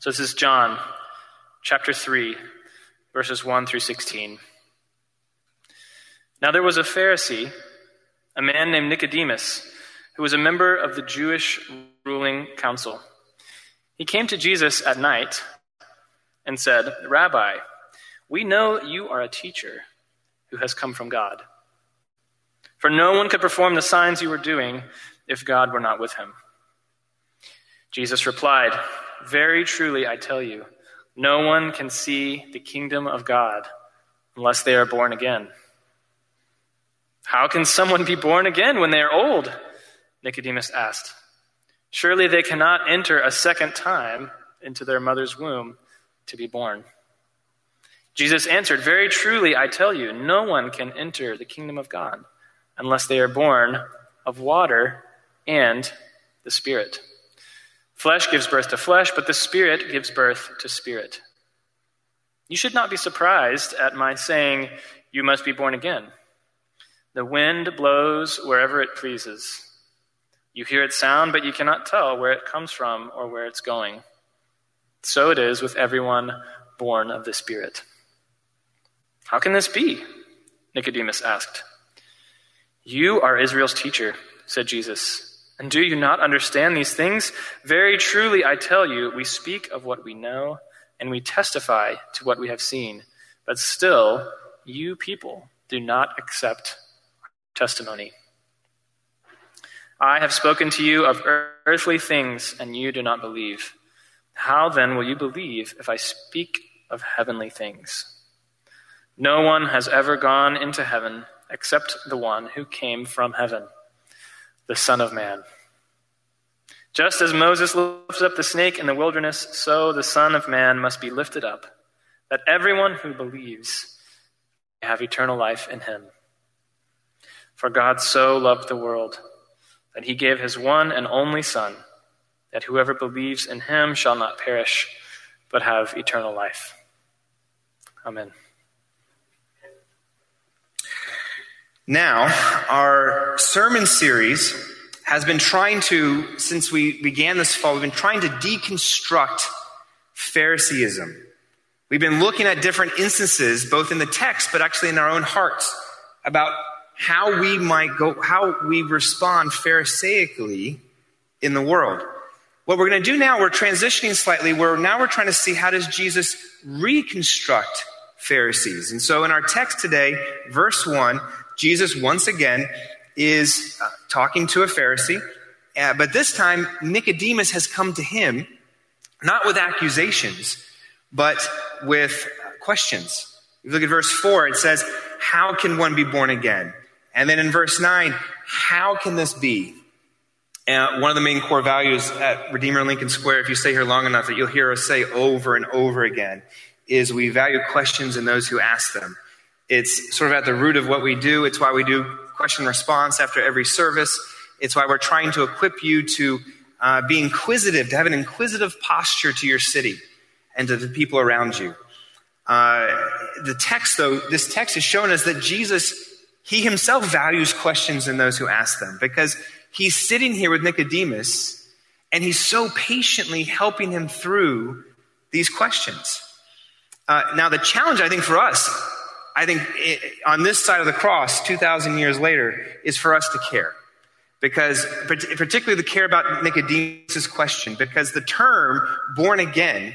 So this is John chapter 3, verses 1 through 16. Now there was a Pharisee, a man named Nicodemus, who was a member of the Jewish ruling council. He came to Jesus at night and said, Rabbi, we know you are a teacher who has come from God. For no one could perform the signs you were doing if God were not with him. Jesus replied, very truly, I tell you, no one can see the kingdom of God unless they are born again. How can someone be born again when they are old? Nicodemus asked. Surely they cannot enter a second time into their mother's womb to be born. Jesus answered, Very truly, I tell you, no one can enter the kingdom of God unless they are born of water and the Spirit. Flesh gives birth to flesh, but the Spirit gives birth to spirit. You should not be surprised at my saying, You must be born again. The wind blows wherever it pleases. You hear its sound, but you cannot tell where it comes from or where it's going. So it is with everyone born of the Spirit. How can this be? Nicodemus asked. You are Israel's teacher, said Jesus. And do you not understand these things? Very truly, I tell you, we speak of what we know and we testify to what we have seen. But still, you people do not accept testimony. I have spoken to you of earthly things, and you do not believe. How then will you believe if I speak of heavenly things? No one has ever gone into heaven except the one who came from heaven the Son of Man. Just as Moses lifted up the snake in the wilderness, so the Son of Man must be lifted up, that everyone who believes may have eternal life in him. For God so loved the world that he gave his one and only Son, that whoever believes in him shall not perish, but have eternal life. Amen. Now, our sermon series has been trying to, since we began this fall, we've been trying to deconstruct Phariseeism. We've been looking at different instances, both in the text, but actually in our own hearts, about how we might go, how we respond Pharisaically in the world. What we're going to do now, we're transitioning slightly, where now we're trying to see how does Jesus reconstruct Pharisees. And so in our text today, verse 1, Jesus once again is uh, talking to a Pharisee, uh, but this time Nicodemus has come to him not with accusations, but with questions. If you look at verse 4, it says, How can one be born again? And then in verse 9, How can this be? Uh, one of the main core values at Redeemer Lincoln Square, if you stay here long enough, that you'll hear us say over and over again, is we value questions and those who ask them. It's sort of at the root of what we do. It's why we do question response after every service. It's why we're trying to equip you to uh, be inquisitive, to have an inquisitive posture to your city and to the people around you. Uh, the text, though, this text is showing us that Jesus, he himself values questions in those who ask them because he's sitting here with Nicodemus and he's so patiently helping him through these questions. Uh, now, the challenge, I think, for us I think it, on this side of the cross, 2,000 years later, is for us to care. Because, particularly the care about Nicodemus' question, because the term born again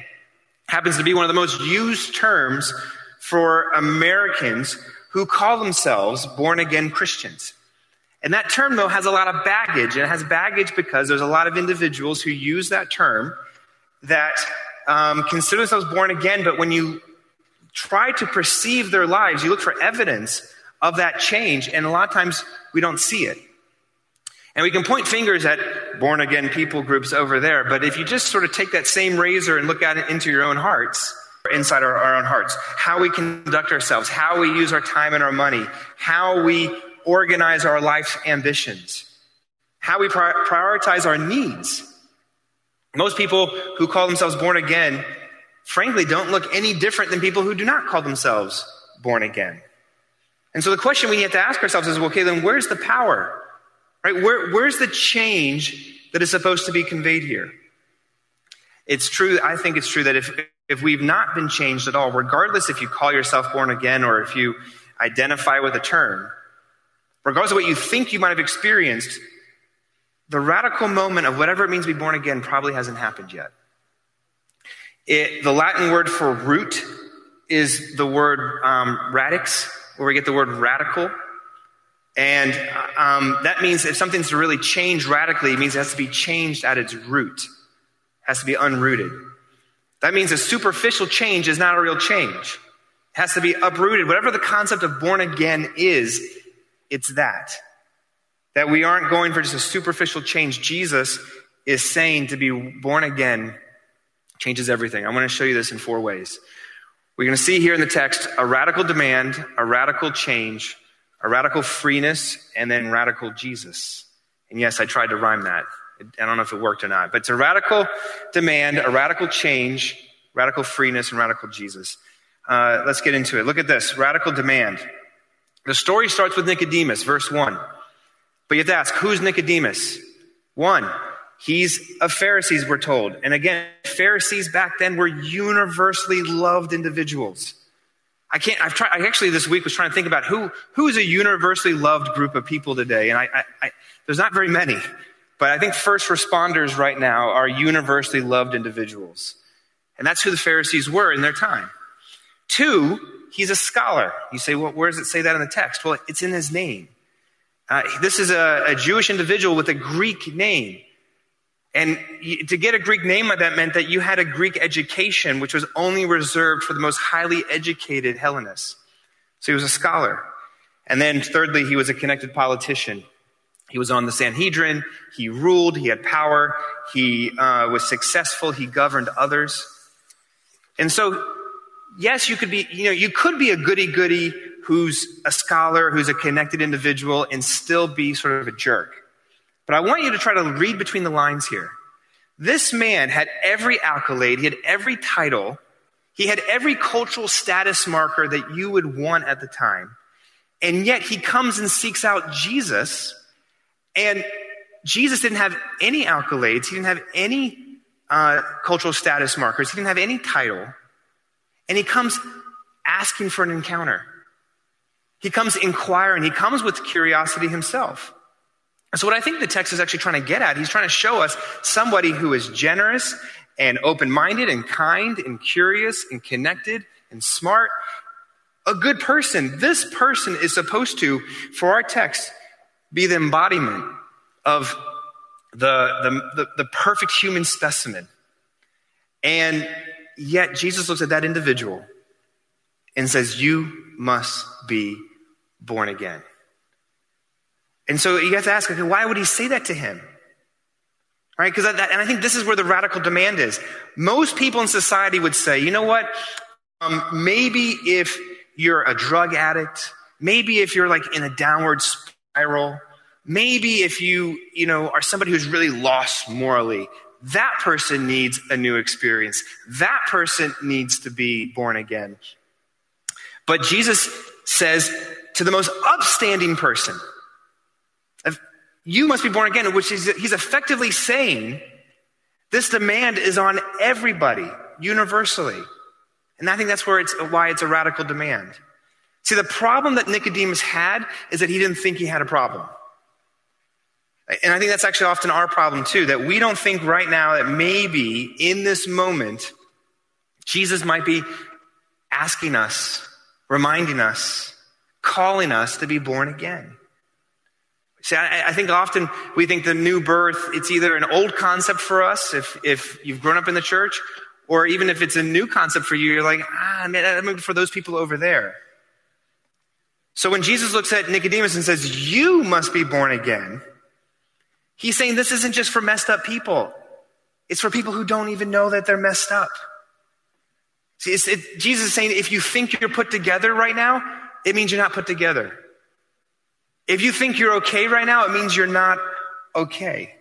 happens to be one of the most used terms for Americans who call themselves born again Christians. And that term, though, has a lot of baggage. And it has baggage because there's a lot of individuals who use that term that um, consider themselves born again, but when you try to perceive their lives, you look for evidence of that change, and a lot of times we don't see it. And we can point fingers at born again people groups over there, but if you just sort of take that same razor and look at it into your own hearts, inside our, our own hearts, how we conduct ourselves, how we use our time and our money, how we organize our life ambitions, how we prioritize our needs. Most people who call themselves born again, frankly, don't look any different than people who do not call themselves born again. And so the question we have to ask ourselves is, well, okay, then where's the power? Right? Where, where's the change that is supposed to be conveyed here? It's true, I think it's true that if, if we've not been changed at all, regardless if you call yourself born again or if you identify with a term, regardless of what you think you might have experienced, the radical moment of whatever it means to be born again probably hasn't happened yet. It, the Latin word for root is the word um, radix, where we get the word radical. And um, that means if something's to really change radically, it means it has to be changed at its root, it has to be unrooted. That means a superficial change is not a real change. It has to be uprooted. Whatever the concept of born again is, it's that. That we aren't going for just a superficial change. Jesus is saying to be born again changes everything. I'm going to show you this in four ways. We're going to see here in the text a radical demand, a radical change, a radical freeness, and then radical Jesus. And yes, I tried to rhyme that. I don't know if it worked or not, but it's a radical demand, a radical change, radical freeness, and radical Jesus. Uh, let's get into it. Look at this radical demand. The story starts with Nicodemus, verse 1. But you have to ask, who's Nicodemus? One, he's a Pharisees, we're told. And again, Pharisees back then were universally loved individuals. I can't, I've tried, I actually this week was trying to think about who, who is a universally loved group of people today. And I, I, I there's not very many. But I think first responders right now are universally loved individuals. And that's who the Pharisees were in their time. Two, he's a scholar. You say, well, where does it say that in the text? Well, it's in his name. Uh, this is a, a, Jewish individual with a Greek name. And to get a Greek name that meant that you had a Greek education, which was only reserved for the most highly educated Hellenists. So he was a scholar. And then thirdly, he was a connected politician. He was on the Sanhedrin. He ruled. He had power. He uh, was successful. He governed others. And so, yes, you could be, you know, you could be a goody goody who's a scholar, who's a connected individual, and still be sort of a jerk. But I want you to try to read between the lines here. This man had every accolade, he had every title, he had every cultural status marker that you would want at the time. And yet he comes and seeks out Jesus and Jesus didn't have any accolades, he didn't have any uh, cultural status markers, he didn't have any title. And he comes asking for an encounter. He comes inquiring, he comes with curiosity himself. And so, what I think the text is actually trying to get at, he's trying to show us somebody who is generous and open minded and kind and curious and connected and smart. A good person. This person is supposed to, for our text, be the embodiment of the, the, the, the perfect human specimen. And yet, Jesus looks at that individual and says, You must be born again. And so you have to ask, okay, why would he say that to him? Right? Because and I think this is where the radical demand is. Most people in society would say, you know what? Um, maybe if you're a drug addict, maybe if you're like in a downward spiral. Maybe if you, you know, are somebody who's really lost morally, that person needs a new experience. That person needs to be born again. But Jesus says to the most upstanding person, you must be born again, which is, he's effectively saying this demand is on everybody universally. And I think that's where it's, why it's a radical demand. See, the problem that Nicodemus had is that he didn't think he had a problem. And I think that's actually often our problem too, that we don't think right now that maybe in this moment, Jesus might be asking us, reminding us, calling us to be born again. See, I, I, think often we think the new birth, it's either an old concept for us if, if you've grown up in the church, or even if it's a new concept for you, you're like, ah, man, for those people over there. So when Jesus looks at Nicodemus and says, You must be born again, He's saying this isn't just for messed up people, it's for people who don't even know that they're messed up. See, it, Jesus is saying if you think you're put together right now, it means you're not put together. If you think you're okay right now, it means you're not okay.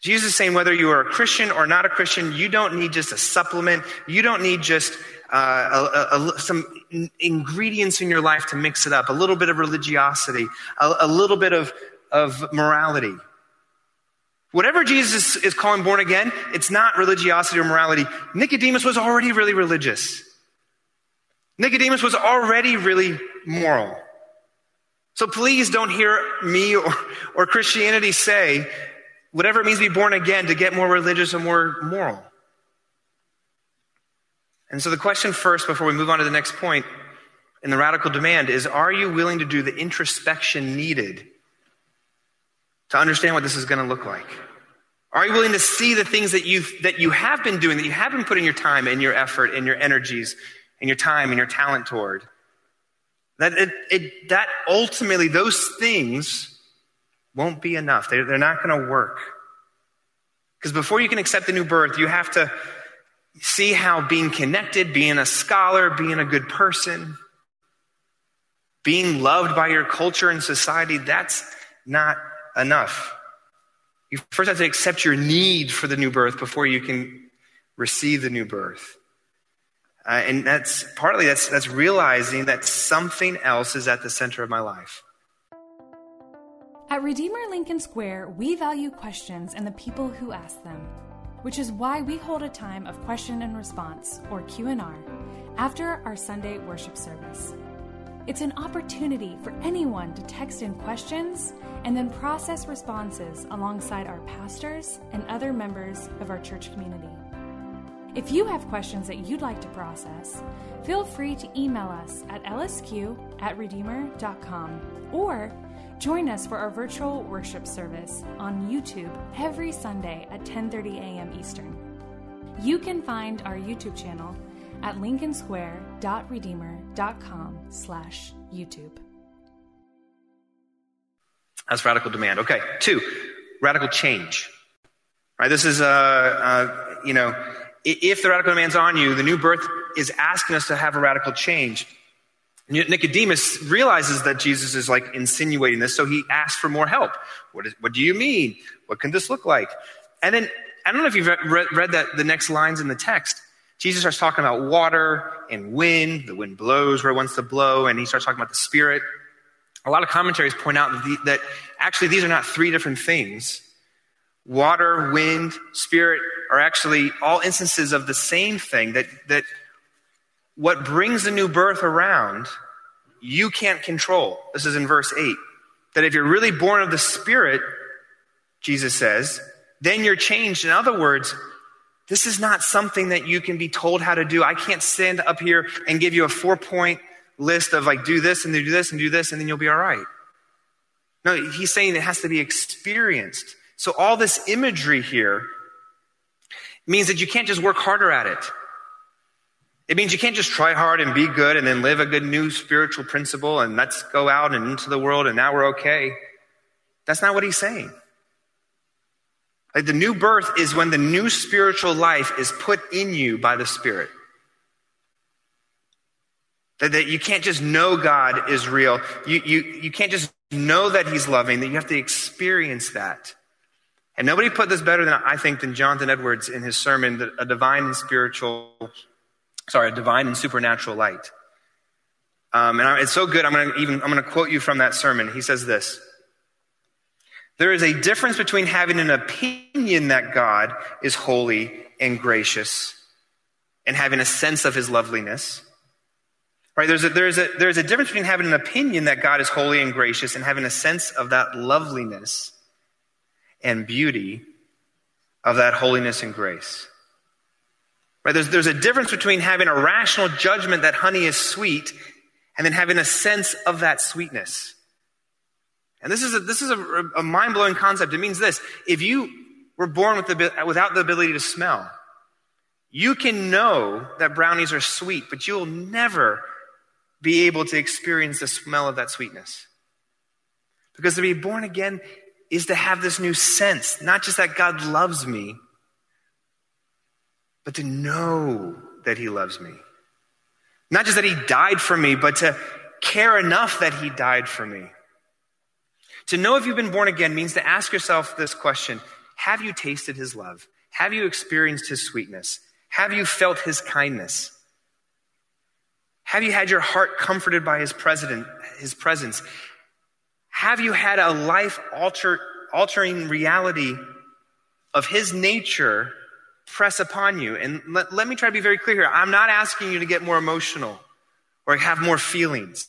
Jesus is saying whether you are a Christian or not a Christian, you don't need just a supplement. You don't need just uh, a, a, some ingredients in your life to mix it up, a little bit of religiosity, a, a little bit of, of morality. Whatever Jesus is calling born again, it's not religiosity or morality. Nicodemus was already really religious. Nicodemus was already really moral. So please don't hear me or, or Christianity say whatever it means to be born again to get more religious and more moral. And so the question first, before we move on to the next point in the radical demand, is are you willing to do the introspection needed to understand what this is going to look like? Are you willing to see the things that, you that you have been doing, that you have been putting your time and your effort and your energies and your time and your talent toward? That, it, it, that ultimately, those things won't be enough. They're, they're not going to work. Because before you can accept the new birth, you have to see how being connected, being a scholar, being a good person, being loved by your culture and society, that's not enough. You first have to accept your need for the new birth before you can receive the new birth. Uh, and that's partly that's, that's realizing that something else is at the center of my life. At Redeemer Lincoln Square, we value questions and the people who ask them, which is why we hold a time of question and response, or Q&R, after our Sunday worship service. It's an opportunity for anyone to text in questions and then process responses alongside our pastors and other members of our church community. If you have questions that you'd like to process, feel free to email us at lsq at redeemer.com or join us for our virtual worship service on YouTube every Sunday at 10:30 a.m. Eastern. You can find our YouTube channel at lincolnsquare.redeemer.com slash YouTube. That's radical demand. Okay, two, radical change. Right, this is, uh, uh, you know, if the radical demand's on you, the new birth is asking us to have a radical change. Nicodemus realizes that Jesus is like insinuating this, so he asks for more help. What, is, what do you mean? What can this look like? And then, I don't know if you've read, read that, the next lines in the text. Jesus starts talking about water and wind. The wind blows where it wants to blow, and he starts talking about the Spirit. A lot of commentaries point out that, the, that actually these are not three different things. Water, wind, Spirit are actually all instances of the same thing that, that what brings the new birth around, you can't control. This is in verse 8. That if you're really born of the Spirit, Jesus says, then you're changed. In other words, this is not something that you can be told how to do. I can't stand up here and give you a four point list of like, do this and do this and do this, and then you'll be all right. No, he's saying it has to be experienced. So all this imagery here means that you can't just work harder at it. It means you can't just try hard and be good and then live a good new spiritual principle and let's go out and into the world and now we're okay. That's not what he's saying. Like the new birth is when the new spiritual life is put in you by the Spirit. That, that you can't just know God is real. You, you, you can't just know that He's loving, that you have to experience that. And nobody put this better than I think than Jonathan Edwards in his sermon, A Divine and Spiritual, sorry, A Divine and Supernatural Light. Um, and it's so good, I'm going to even, I'm going to quote you from that sermon. He says this. There is a difference between having an opinion that God is holy and gracious and having a sense of his loveliness. Right? There's a, there's, a, there's a difference between having an opinion that God is holy and gracious and having a sense of that loveliness and beauty of that holiness and grace. Right? There's, there's a difference between having a rational judgment that honey is sweet and then having a sense of that sweetness. And this is a, this is a, a mind blowing concept. It means this if you were born with the, without the ability to smell, you can know that brownies are sweet, but you'll never be able to experience the smell of that sweetness. Because to be born again is to have this new sense, not just that God loves me, but to know that He loves me. Not just that He died for me, but to care enough that He died for me. To know if you've been born again means to ask yourself this question Have you tasted His love? Have you experienced His sweetness? Have you felt His kindness? Have you had your heart comforted by His, president, his presence? Have you had a life alter, altering reality of His nature press upon you? And let, let me try to be very clear here. I'm not asking you to get more emotional or have more feelings.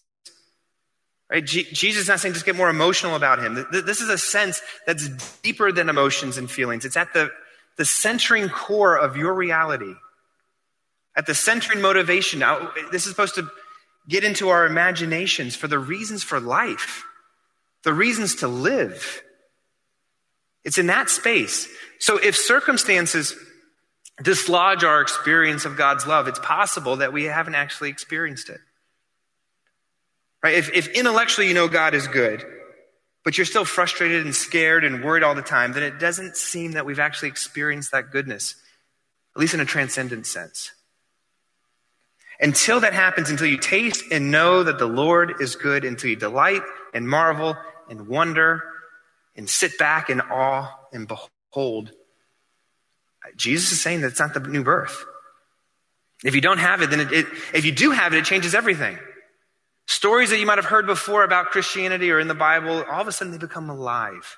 Right? G- Jesus is not saying just get more emotional about him. This is a sense that's deeper than emotions and feelings. It's at the, the centering core of your reality, at the centering motivation. Now, this is supposed to get into our imaginations for the reasons for life, the reasons to live. It's in that space. So if circumstances dislodge our experience of God's love, it's possible that we haven't actually experienced it. Right? If, if intellectually you know God is good, but you're still frustrated and scared and worried all the time, then it doesn't seem that we've actually experienced that goodness, at least in a transcendent sense. Until that happens, until you taste and know that the Lord is good, until you delight and marvel and wonder and sit back in awe and behold, Jesus is saying that it's not the new birth. If you don't have it, then it, it, if you do have it, it changes everything. Stories that you might have heard before about Christianity or in the Bible, all of a sudden they become alive.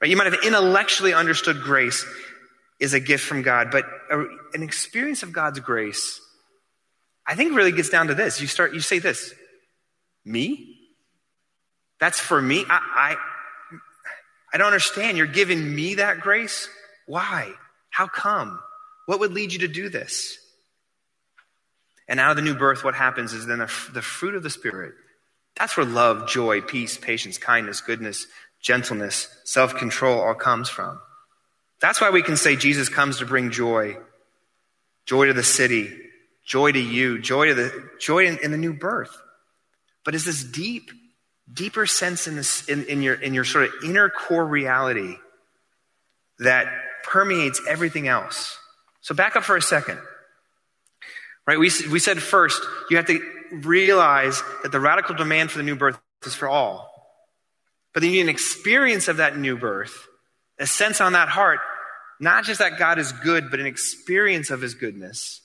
Right? You might have intellectually understood grace is a gift from God, but a, an experience of God's grace, I think really gets down to this. You start, you say this, me? That's for me? I, I, I don't understand. You're giving me that grace? Why? How come? What would lead you to do this? And out of the new birth, what happens is then the, the fruit of the Spirit. That's where love, joy, peace, patience, kindness, goodness, gentleness, self control all comes from. That's why we can say Jesus comes to bring joy joy to the city, joy to you, joy, to the, joy in, in the new birth. But is this deep, deeper sense in, this, in, in, your, in your sort of inner core reality that permeates everything else. So back up for a second. Right? We, we said first, you have to realize that the radical demand for the new birth is for all. But then you need an experience of that new birth, a sense on that heart, not just that God is good, but an experience of his goodness.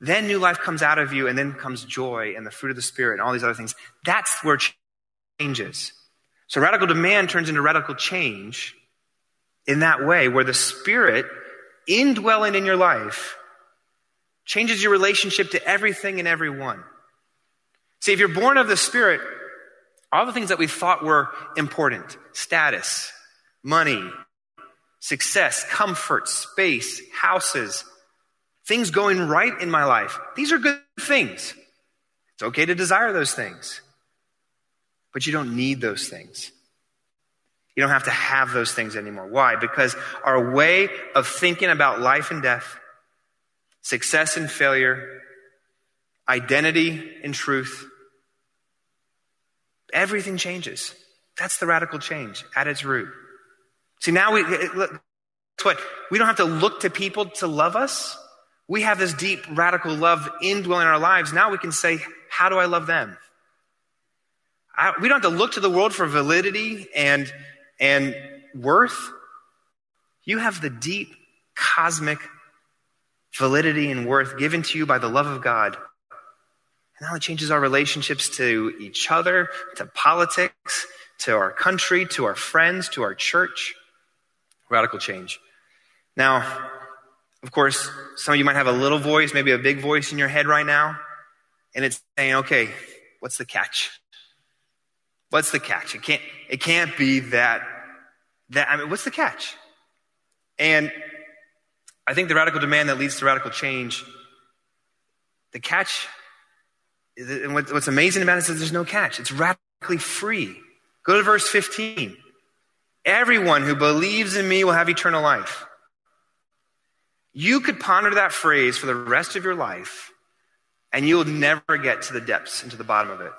Then new life comes out of you, and then comes joy and the fruit of the Spirit and all these other things. That's where changes. So radical demand turns into radical change in that way, where the Spirit indwelling in your life changes your relationship to everything and everyone. See, if you're born of the Spirit, all the things that we thought were important status, money, success, comfort, space, houses, things going right in my life these are good things. It's okay to desire those things, but you don't need those things. You don't have to have those things anymore. Why? Because our way of thinking about life and death, success and failure, identity and truth, everything changes. That's the radical change at its root. See, now we, look, that's what, we don't have to look to people to love us. We have this deep, radical love indwelling our lives. Now we can say, how do I love them? I, we don't have to look to the world for validity and and worth, you have the deep cosmic validity and worth given to you by the love of God. And now it changes our relationships to each other, to politics, to our country, to our friends, to our church. Radical change. Now, of course, some of you might have a little voice, maybe a big voice in your head right now, and it's saying, okay, what's the catch? What's the catch? It can't, it can't be that, that, I mean, what's the catch? And I think the radical demand that leads to radical change, the catch, and what's amazing about it is there's no catch. It's radically free. Go to verse 15. Everyone who believes in me will have eternal life. You could ponder that phrase for the rest of your life, and you'll never get to the depths and to the bottom of it.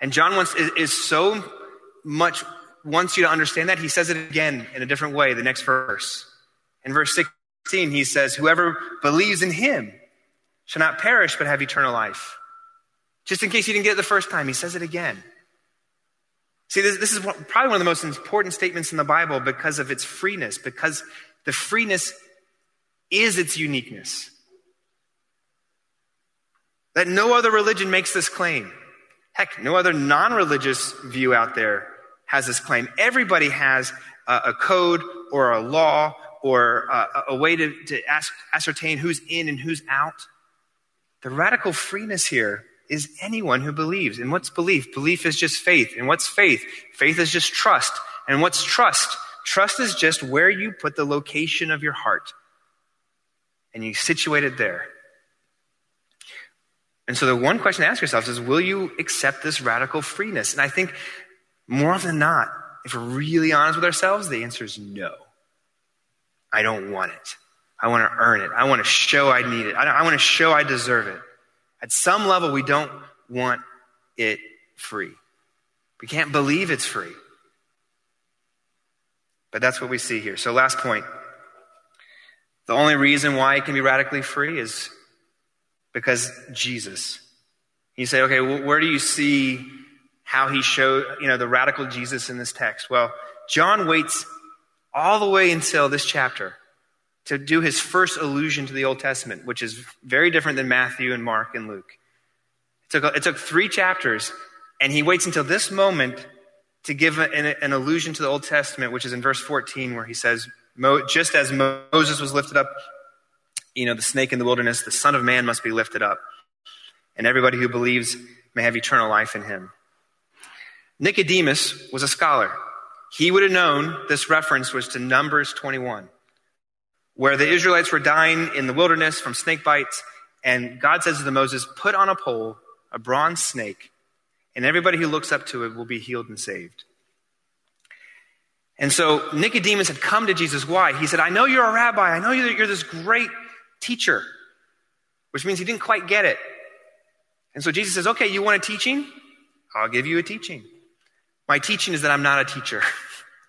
And John wants, is, is so much wants you to understand that, he says it again in a different way, the next verse. In verse 16, he says, Whoever believes in him shall not perish but have eternal life. Just in case you didn't get it the first time, he says it again. See, this, this is probably one of the most important statements in the Bible because of its freeness, because the freeness is its uniqueness. That no other religion makes this claim. Heck, no other non religious view out there has this claim. Everybody has a, a code or a law or a, a way to, to ask, ascertain who's in and who's out. The radical freeness here is anyone who believes. And what's belief? Belief is just faith. And what's faith? Faith is just trust. And what's trust? Trust is just where you put the location of your heart. And you situate it there. And so the one question to ask yourselves is will you accept this radical freeness? And I think more often than not, if we're really honest with ourselves, the answer is no. I don't want it. I want to earn it. I want to show I need it. I, I want to show I deserve it. At some level, we don't want it free. We can't believe it's free. But that's what we see here. So, last point. The only reason why it can be radically free is because Jesus. You say, okay, well, where do you see how he showed, you know, the radical Jesus in this text? Well, John waits all the way until this chapter to do his first allusion to the Old Testament, which is very different than Matthew and Mark and Luke. It took, it took three chapters, and he waits until this moment to give an, an allusion to the Old Testament, which is in verse 14, where he says, Just as Moses was lifted up, you know, the snake in the wilderness, the Son of Man must be lifted up, and everybody who believes may have eternal life in him. Nicodemus was a scholar. He would have known this reference was to Numbers 21, where the Israelites were dying in the wilderness from snake bites. And God says to Moses, Put on a pole a bronze snake, and everybody who looks up to it will be healed and saved. And so Nicodemus had come to Jesus. Why? He said, I know you're a rabbi. I know you're this great teacher, which means he didn't quite get it. And so Jesus says, Okay, you want a teaching? I'll give you a teaching. My teaching is that I'm not a teacher,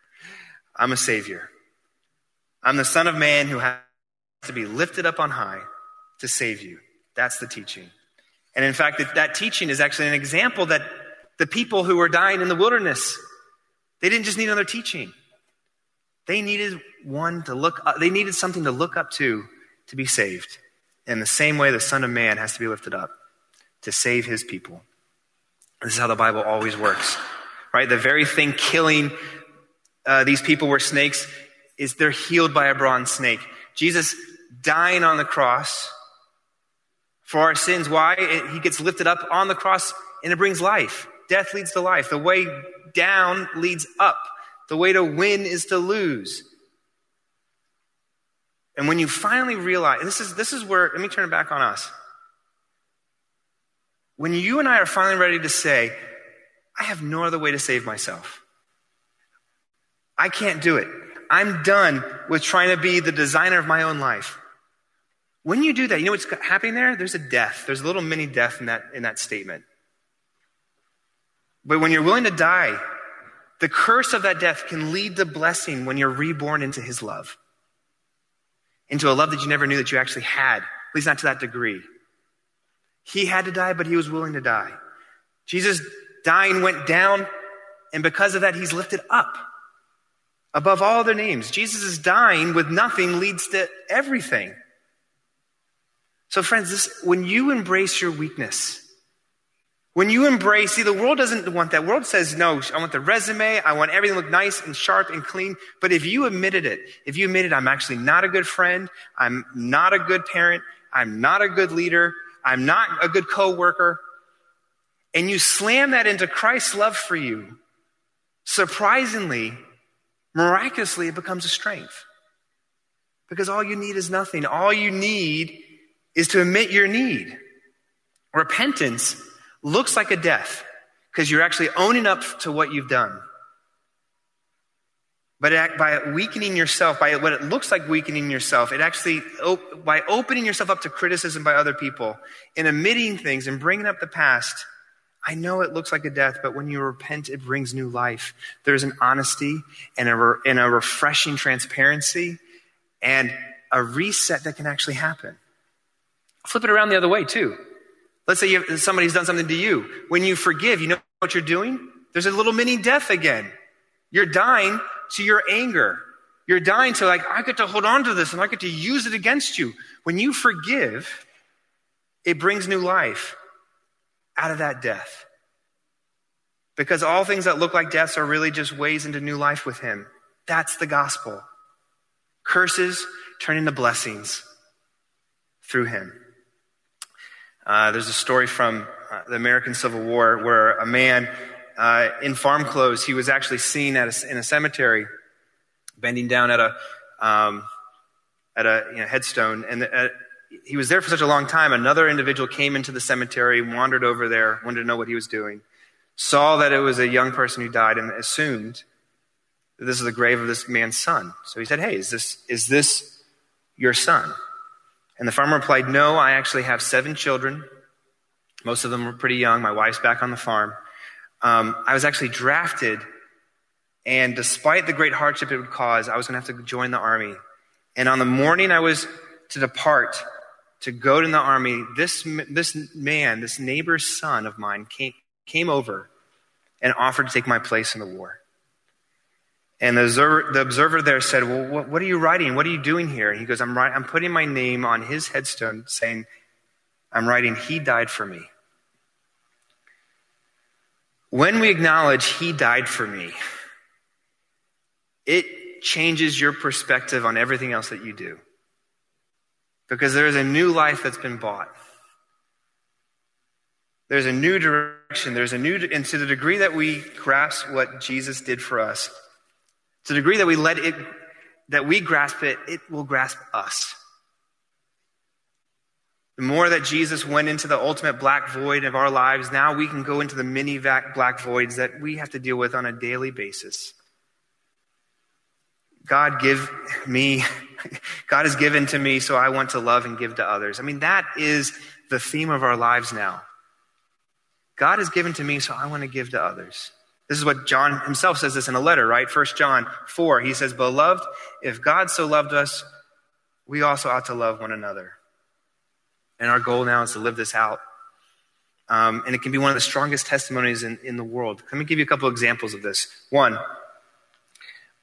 I'm a savior. I'm the Son of Man who has to be lifted up on high to save you. That's the teaching. And in fact, that, teaching is actually an example that the people who were dying in the wilderness, they didn't just need another teaching. They needed one to look up, they needed something to look up to to be saved. In the same way the Son of Man has to be lifted up to save his people. This is how the Bible always works right? The very thing killing uh, these people were snakes is they're healed by a bronze snake. Jesus dying on the cross for our sins. Why? It, he gets lifted up on the cross and it brings life. Death leads to life. The way down leads up. The way to win is to lose. And when you finally realize, this is, this is where, let me turn it back on us. When you and I are finally ready to say, I have no other way to save myself. I can't do it. I'm done with trying to be the designer of my own life. When you do that, you know what's happening there? There's a death. There's a little mini death in that, in that statement. But when you're willing to die, the curse of that death can lead to blessing when you're reborn into his love. Into a love that you never knew that you actually had, at least not to that degree. He had to die, but he was willing to die. Jesus dying went down, and because of that, he's lifted up above all other names. Jesus' dying with nothing leads to everything. So, friends, this, when you embrace your weakness, when you embrace, see, the world doesn't want that. The world says, no, I want the resume. I want everything to look nice and sharp and clean. But if you admitted it, if you admitted, I'm actually not a good friend, I'm not a good parent, I'm not a good leader, I'm not a good coworker, and you slam that into Christ's love for you, surprisingly, miraculously, it becomes a strength. Because all you need is nothing. All you need is to admit your need. Repentance looks like a death because you're actually owning up to what you've done. But by weakening yourself, by what it looks like weakening yourself, it actually, by opening yourself up to criticism by other people and admitting things and bringing up the past, I know it looks like a death, but when you repent, it brings new life. There's an honesty and a, and a refreshing transparency and a reset that can actually happen. Flip it around the other way, too. Let's say have, somebody's done something to you. When you forgive, you know what you're doing? There's a little mini death again. You're dying to your anger. You're dying to, like, I get to hold on to this and I get to use it against you. When you forgive, it brings new life out of that death. Because all things that look like deaths are really just ways into new life with Him. That's the gospel. Curses turn into blessings through Him. Uh, there's a story from uh, the American Civil War where a man uh, in farm clothes, he was actually seen a, in a cemetery, bending down at a um, at a you know, headstone, and uh, he was there for such a long time. Another individual came into the cemetery, wandered over there, wanted to know what he was doing, saw that it was a young person who died, and assumed that this is the grave of this man's son. So he said, "Hey, is this is this your son?" And the farmer replied, No, I actually have seven children. Most of them were pretty young. My wife's back on the farm. Um, I was actually drafted, and despite the great hardship it would cause, I was going to have to join the army. And on the morning I was to depart to go to the army, this, this man, this neighbor's son of mine, came, came over and offered to take my place in the war. And the observer, the observer there said, Well, what, what, are you writing? What are you doing here? And he goes, I'm, I'm putting my name on his headstone saying, I'm writing, He died for me. When we acknowledge He died for me, it changes your perspective on everything else that you do. Because there is a new life that's been bought. There's a new direction. There's a new, and to the degree that we grasp what Jesus did for us, to the degree that we let it, that we grasp it, it will grasp us. The more that Jesus went into the ultimate black void of our lives, now we can go into the many black voids that we have to deal with on a daily basis. God give me, God has given to me, so I want to love and give to others. I mean, that is the theme of our lives now. God has given to me, so I want to give to others. This is what John himself says this in a letter, right? First John 4. He says, Beloved, if God so loved us, we also ought to love one another. And our goal now is to live this out. Um, and it can be one of the strongest testimonies in, in the world. Let me give you a couple examples of this. One,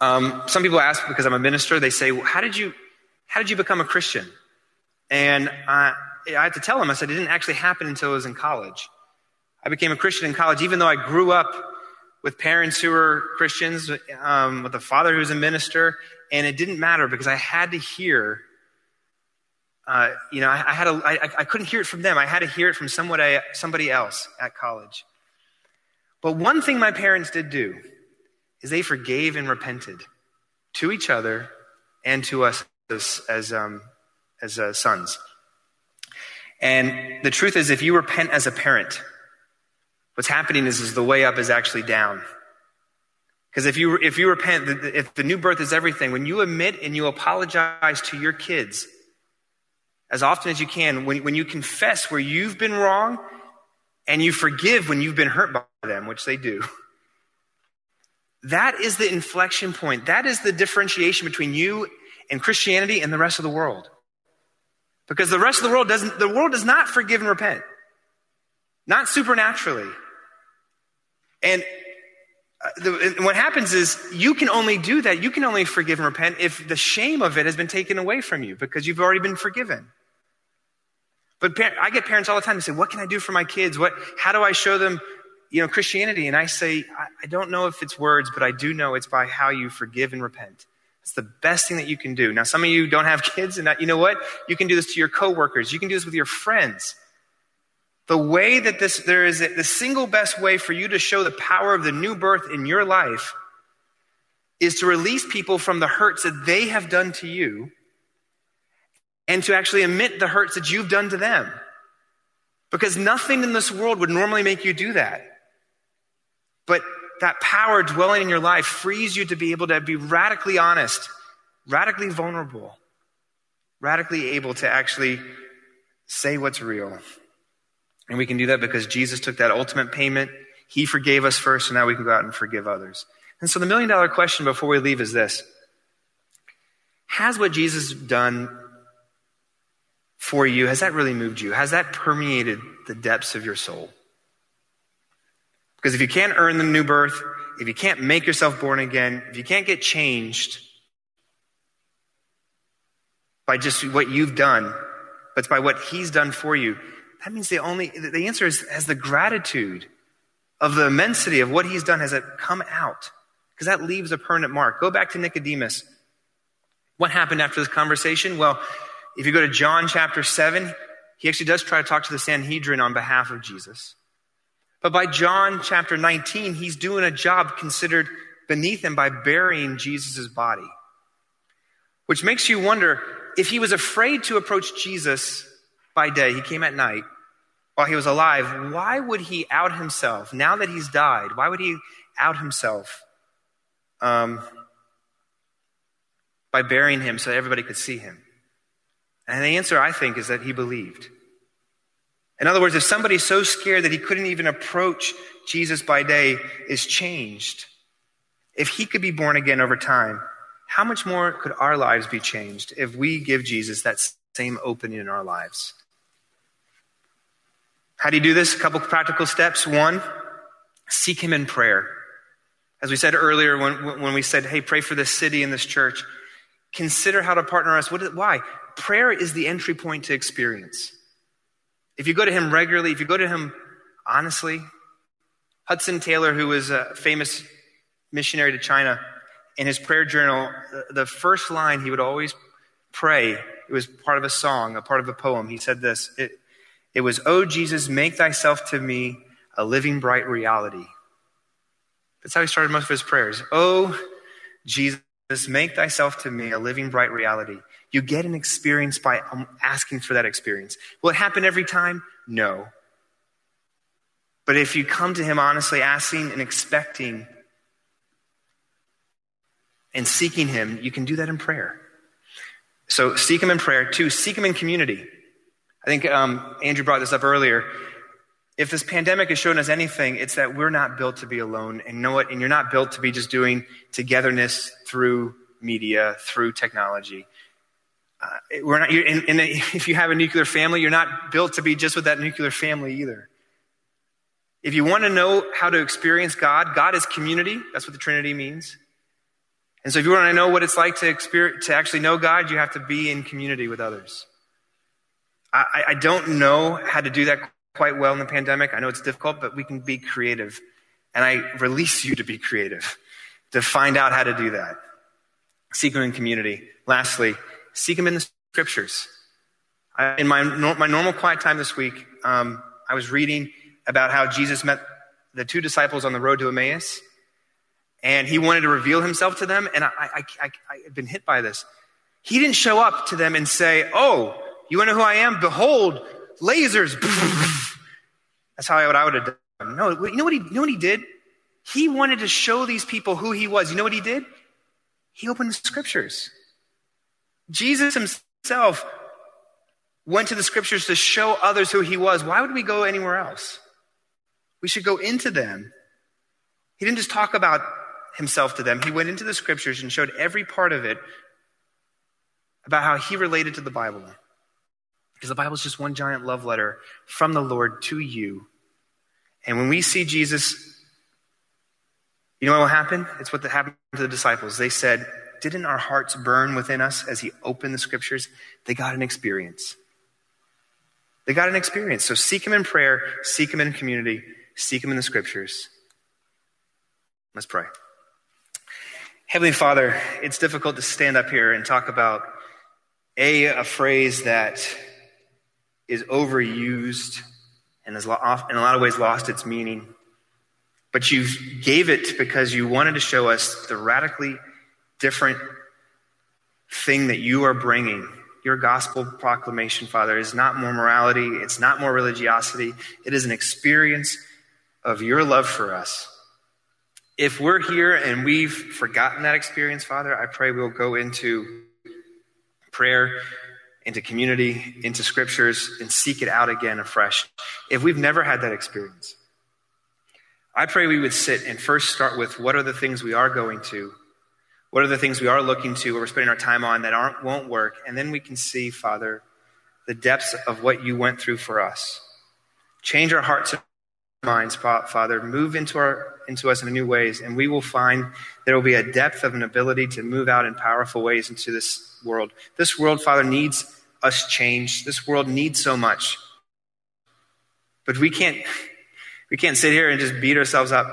um, some people ask because I'm a minister, they say, well, how, did you, how did you become a Christian? And I, I had to tell them, I said, it didn't actually happen until I was in college. I became a Christian in college, even though I grew up with parents who were Christians, um, with a father who was a minister, and it didn't matter because I had to hear. Uh, you know, I, I had a, I, I couldn't hear it from them. I had to hear it from somebody, somebody else at college. But one thing my parents did do is they forgave and repented to each other and to us as, as, um, as uh, sons. And the truth is, if you repent as a parent, What's happening is, is the way up is actually down. Because if you, if you repent, if the new birth is everything, when you admit and you apologize to your kids as often as you can, when, when you confess where you've been wrong and you forgive when you've been hurt by them, which they do, that is the inflection point. That is the differentiation between you and Christianity and the rest of the world. Because the rest of the world doesn't, the world does not forgive and repent. Not supernaturally. And uh, the, what happens is you can only do that, you can only forgive and repent if the shame of it has been taken away from you because you've already been forgiven. But I get parents all the time who say, What can I do for my kids? What, how do I show them you know, Christianity? And I say, I, I don't know if it's words, but I do know it's by how you forgive and repent. It's the best thing that you can do. Now, some of you don't have kids, and you know what? You can do this to your coworkers. You can do this with your friends. The way that this, there is the single best way for you to show the power of the new birth in your life is to release people from the hurts that they have done to you and to actually admit the hurts that you've done to them. Because nothing in this world would normally make you do that. But that power dwelling in your life frees you to be able to be radically honest, radically vulnerable, radically able to actually say what's real. And we can do that because Jesus took that ultimate payment. He forgave us first, and now we can go out and forgive others. And so the million dollar question before we leave is this Has what Jesus done for you, has that really moved you? Has that permeated the depths of your soul? Because if you can't earn the new birth, if you can't make yourself born again, if you can't get changed by just what you've done, but by what he's done for you, that means the only, the answer is, has the gratitude of the immensity of what he's done, has it come out? Because that leaves a permanent mark. Go back to Nicodemus. What happened after this conversation? Well, if you go to John chapter 7, he actually does try to talk to the Sanhedrin on behalf of Jesus. But by John chapter 19, he's doing a job considered beneath him by burying Jesus' body. Which makes you wonder if he was afraid to approach Jesus by day, he came at night while he was alive, why would he out himself now that he's died? Why would he out himself um, by burying him so everybody could see him? And the answer, I think, is that he believed. In other words, if somebody so scared that he couldn't even approach Jesus by day is changed, if he could be born again over time, how much more could our lives be changed if we give Jesus that same opening in our lives? How do you do this? A couple practical steps. One, seek him in prayer. As we said earlier when, when we said, hey, pray for this city and this church, consider how to partner us. Why? Prayer is the entry point to experience. If you go to him regularly, if you go to him honestly, Hudson Taylor, who was a famous missionary to China, in his prayer journal, the first line he would always pray, it was part of a song, a part of a poem. He said this it, it was, Oh Jesus, make thyself to me a living, bright reality. That's how he started most of his prayers. Oh Jesus, make thyself to me a living, bright reality. You get an experience by um, asking for that experience. Will it happen every time? No. But if you come to him honestly, asking and expecting and seeking him, you can do that in prayer. So seek him in prayer. Two, seek him in community. I think um, Andrew brought this up earlier. If this pandemic has shown us anything, it's that we're not built to be alone. And know what? And you're not built to be just doing togetherness through media, through technology. Uh, we're not, and if you have a nuclear family, you're not built to be just with that nuclear family either. If you want to know how to experience God, God is community. That's what the Trinity means. And so if you want to know what it's like to, experience, to actually know God, you have to be in community with others. I, I don't know how to do that quite well in the pandemic. I know it's difficult, but we can be creative. And I release you to be creative, to find out how to do that. Seek Him in community. Lastly, seek Him in the scriptures. I, in my, my normal quiet time this week, um, I was reading about how Jesus met the two disciples on the road to Emmaus, and he wanted to reveal himself to them. And I, I, I, I've been hit by this. He didn't show up to them and say, Oh, you want to know who I am? Behold, lasers. That's how I would, I would have done. No, you know what he, you know what he did? He wanted to show these people who he was. You know what he did? He opened the scriptures. Jesus himself went to the scriptures to show others who he was. Why would we go anywhere else? We should go into them. He didn't just talk about himself to them, he went into the scriptures and showed every part of it about how he related to the Bible. Because the Bible is just one giant love letter from the Lord to you. And when we see Jesus, you know what will happen? It's what happened to the disciples. They said, Didn't our hearts burn within us as he opened the scriptures? They got an experience. They got an experience. So seek him in prayer, seek him in community, seek him in the scriptures. Let's pray. Heavenly Father, it's difficult to stand up here and talk about a, a phrase that is overused and has in a lot of ways lost its meaning. But you gave it because you wanted to show us the radically different thing that you are bringing. Your gospel proclamation, Father, is not more morality, it's not more religiosity, it is an experience of your love for us. If we're here and we've forgotten that experience, Father, I pray we'll go into prayer into community, into scriptures, and seek it out again afresh if we've never had that experience. I pray we would sit and first start with what are the things we are going to, what are the things we are looking to, or we're spending our time on that aren't, won't work, and then we can see, Father, the depths of what you went through for us. Change our hearts and minds, Father. Move into, our, into us in new ways, and we will find there will be a depth of an ability to move out in powerful ways into this world. This world, Father, needs us changed. This world needs so much. But we can't, we can't sit here and just beat ourselves up.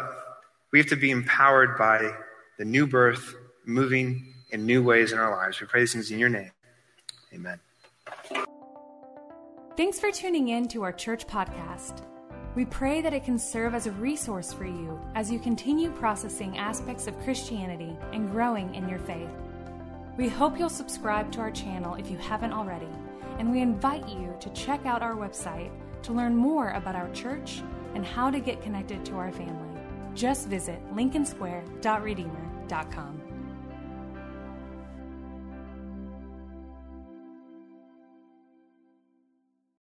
We have to be empowered by the new birth, moving in new ways in our lives. We pray these things in your name. Amen. Thanks for tuning in to our church podcast. We pray that it can serve as a resource for you as you continue processing aspects of Christianity and growing in your faith. We hope you'll subscribe to our channel if you haven't already, and we invite you to check out our website to learn more about our church and how to get connected to our family. Just visit lincolnsquare.redeemer.com.